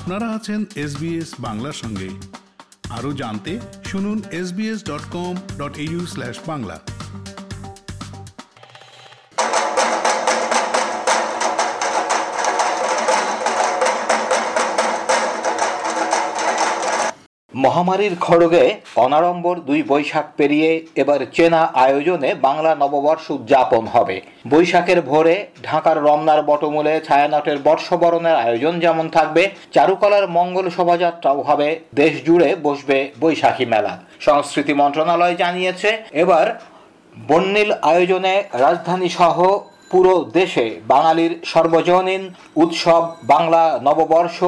আপনারা আছেন এসবিএস বাংলার সঙ্গে। আরও জানতে শুনুন SBS dot com dot Bangla. মহামারীর খড়গে অনাড়ম্বর দুই বৈশাখ পেরিয়ে এবার চেনা আয়োজনে বাংলা নববর্ষ উদযাপন হবে। বৈশাখের ভোরে ঢাকার রমনার বটমূলে ছায়ানটের বর্ষবরণের আয়োজন যেমন থাকবে, চারুকলার মঙ্গল শোভাযাত্রাও হবে, দেশ জুড়ে বসবে বৈশাখী মেলা। সংস্কৃতি মন্ত্রণালয় জানিয়েছে, এবার বন্যিল আয়োজনে রাজধানী সহ পুরো দেশে বাঙালির সর্বজনীন উৎসব বাংলা নববর্ষ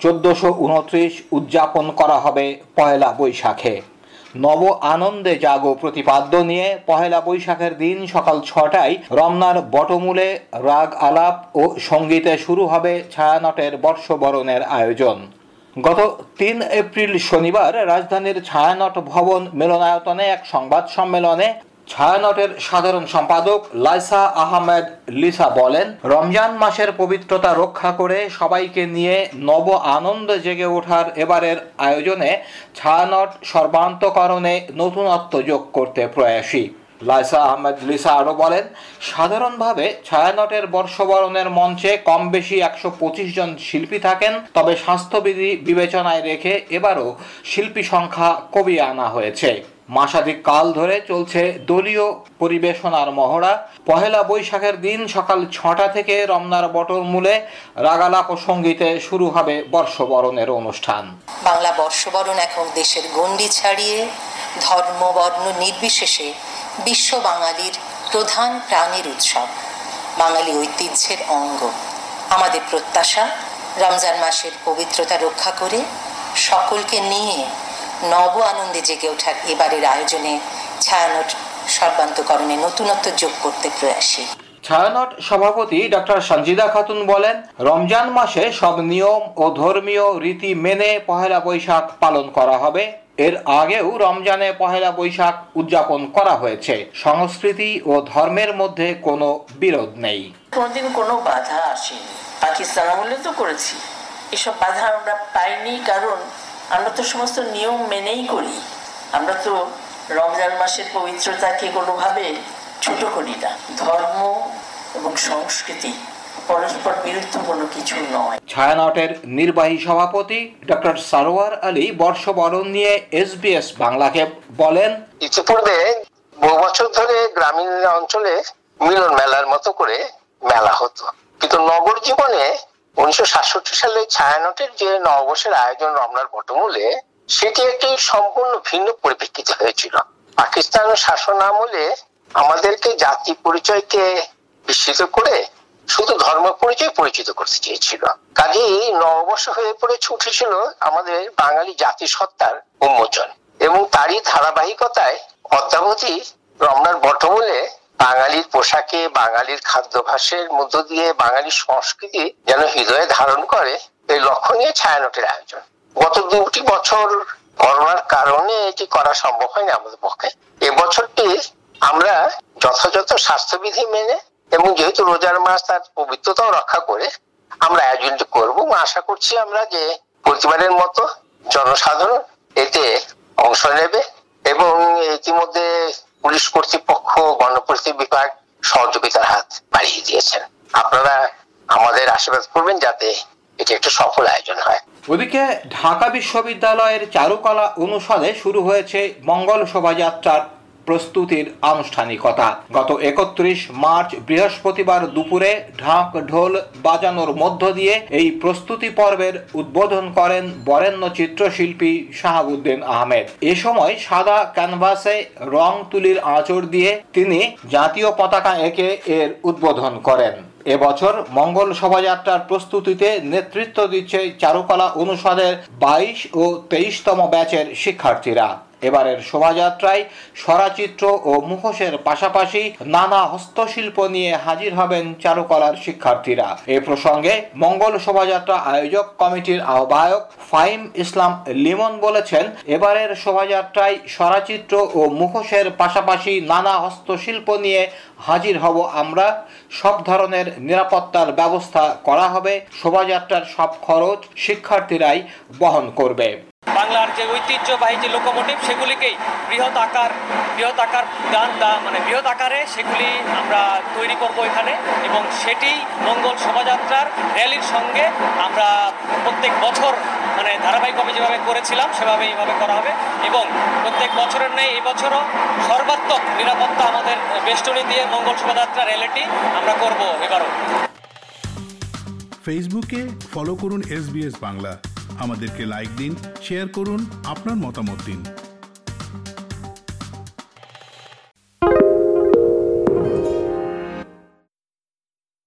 চোদ্দশো উনত্রিশ উদযাপন করা হবে পয়লা বৈশাখে। নব আনন্দে জাগো প্রতিপাদ্য নিয়ে পহেলা বৈশাখের দিন সকাল ছটায় রমনার বটমূলে রাগ আলাপ ও সঙ্গীতে শুরু হবে ছায়ানটের বর্ষবরণের আয়োজন। গত তিন এপ্রিল শনিবার রাজধানীর ছায়ানট ভবন মিলনায়তনে এক সংবাদ সম্মেলনে ছায়ানটের সাধারণ সম্পাদক লাইসা আহমেদ লিসা বলেন, রমজান মাসের পবিত্রতা রক্ষা করে সবাইকে নিয়ে নব আনন্দ জেগে ওঠার এবারের আয়োজনে ছায়ানট সর্বান্তকরণে নতুনত্ব যোগ করতে প্রয়াসী। লাইসা আহমেদ লিসা আরও বলেন, সাধারণভাবে ছায়ানটের বর্ষবরণের মঞ্চে কম বেশি একশো পঁচিশ জন শিল্পী থাকেন, তবে স্বাস্থ্যবিধি বিবেচনায় রেখে এবারও শিল্পী সংখ্যা কমিয়ে আনা হয়েছে। মাসাধিক কাল ধরে চলছে দলীয় পরিবেশনার মহড়া। পহেলা বৈশাখের দিন সকাল ছটা থেকে রমনার বটর মূলে রাগালাপ সঙ্গীতে শুরু হবে বর্ষবরণের অনুষ্ঠান। বাংলা বর্ষবরণ এখন দেশের গণ্ডি ছাড়িয়ে, ধর্ম, বর্ণ নির্বিশেষে বিশ্ব বাঙালির প্রধান প্রাণের উৎসব। বাঙালি ঐতিহ্যের অঙ্গ। আমাদের প্রত্যাশা, রমজান মাসের পবিত্রতা রক্ষা করে সকলকে নিয়ে নব আনন্দে জেগে ওঠার এবারের আয়োজনে ছায়ানট সর্বান্তকরণে নতুনত্ব যোগ করতে প্রয়াসী। ছায়ানট সভাপতি ডক্টর সঞ্জিদা খাতুন বলেন রমজান মাসে সব নিয়ম ও ধর্মীয় রীতি মেনে পহেলা বৈশাখ পালন করা হবে। এর আগেও রমজানে পহেলা বৈশাখ উদযাপন করা হয়েছে। সংস্কৃতি ও ধর্মের মধ্যে কোনো বিরোধ নেই। কোনোদিন কোনো বাধা আসেনি। পাকিস্তান আমলে তো করেছি। এসব বাধা আমরা পাইনি কারণ আমরা তো সমস্ত নিয়ম মেনেই করি। আমরা তো রমজান মাসের পবিত্রতাকে কোনোভাবে ছোট করি না। ধর্ম এবং সংস্কৃতি পরস্পর বিরুদ্ধ কোনো কিছু নয়। ছায়ানটের নির্বাহী সভাপতি ডক্টর সারোয়ার আলী বর্ষবরণ নিয়ে এসবিএস বাংলাকে বলেন ইতিপূর্বে বহু বছর ধরে গ্রামীণ অঞ্চলে মিলন মেলার মতো করে মেলা হতো। কিন্তু নগর জীবনে উনিশশো সাতষট্টি সালে ছায়ানটের যে নববর্ষের আয়োজন রমনার বটমূলে, সেটি একটি সম্পূর্ণ ভিন্ন পরিপ্রেক্ষিতে হয়েছিল। পাকিস্তান শাসন আমলে আমাদেরকে জাতি পরিচয়কে বিস্মিত করে শুধু ধর্ম পরিচয় পরিচিত করতে চেয়েছিল। কাজেই নববর্ষ হয়ে পড়ে উঠেছিল আমাদের বাঙালি জাতি সত্তার উন্মোচন এবং তারই ধারাবাহিকতায় অদ্যাবধি রমনার বটমূলে বাঙালির পোশাকে, বাঙালির খাদ্যাভাসের মধ্য দিয়ে বাঙালির সংস্কৃতি যেন হৃদয়ে ধারণ করে, এই লক্ষ্য নিয়ে ছায়ানটের আয়োজন। গত দুটি বছর করোনার কারণে এটি করা সম্ভব হয়নি আমাদের পক্ষে। এবছরটি আমরা যথাযথ স্বাস্থ্যবিধি মেনে এবং যেহেতু রোজার মাস তার পবিত্রতাও রক্ষা করে আমরা আয়োজনটি করব আশা করছি আমরা যে প্রতিবারের মতো জনসাধারণ এতে অংশ নেবে এবং ইতিমধ্যে পুলিশ কর্তৃপক্ষ, গণপরিস্থিতি বিভাগ সহযোগিতার হাত বাড়িয়ে দিয়েছেন। আপনারা আমাদের আশীর্বাদ করবেন যাতে এটি একটা সফল আয়োজন হয়। ওদিকে ঢাকা বিশ্ববিদ্যালয়ের চারুকলা অনুষদে শুরু হয়েছে মঙ্গল শোভাযাত্রার প্রস্তুতির আনুষ্ঠানিকতা। গত একত্রিশ মার্চ বৃহস্পতিবার দুপুরে ঢাক ঢোল বাজানোর মধ্য দিয়ে এই প্রস্তুতি পর্বের উদ্বোধন করেন বরেণ্য চিত্রশিল্পী শাহাবুদ্দিন আহমেদ। এ সময় সাদা ক্যানভাসে রং তুলির আঁচড় দিয়ে তিনি জাতীয় পতাকা এঁকে এর উদ্বোধন করেন। এবছর মঙ্গল শোভাযাত্রার প্রস্তুতিতে নেতৃত্ব দিচ্ছে চারুকলা অনুষদের বাইশ ও তেইশতম ব্যাচের শিক্ষার্থীরা। এবারের শোভাযাত্রায় স্বরাচিত্র ও মুখোশের পাশাপাশি নানা হস্তশিল্প নিয়ে হাজির হবেন চারুকলার শিক্ষার্থীরা। এ প্রসঙ্গে মঙ্গল শোভাযাত্রা আয়োজক কমিটির আহ্বায়ক ফাইম ইসলাম লিমন বলেছেন, এবারের শোভাযাত্রায় স্বরাচিত্র ও মুখোশের পাশাপাশি নানা হস্তশিল্প নিয়ে হাজির হব আমরা। সব ধরনের নিরাপত্তার ব্যবস্থা করা হবে। শোভাযাত্রার সব খরচ শিক্ষার্থীরাই বহন করবে। বাংলার যে ঐতিহ্যবাহী যে লোকোমোটিভ সেগুলিকেই বৃহৎ আকার বৃহৎ আকার দান দা মানে বৃহৎ আকারে সেগুলি আমরা তৈরি করব এখানে এবং সেটি মঙ্গল শোভাযাত্রার র্যালির সঙ্গে আমরা প্রত্যেক বছর মানে ধারাবাহিকভাবে যেভাবে করেছিলাম সেভাবে এইভাবে করা হবে এবং প্রত্যেক বছরের নেই, এই বছরও সর্বাত্মক নিরাপত্তা আমাদের বেষ্টনী দিয়ে মঙ্গল শোভাযাত্রা র্যালিটি আমরা করব এবারও। ফেসবুকে ফলো করুন এস বাংলা। আমাদেরকে লাইক দিন শেয়ার করুন আপনার মতামত দিন।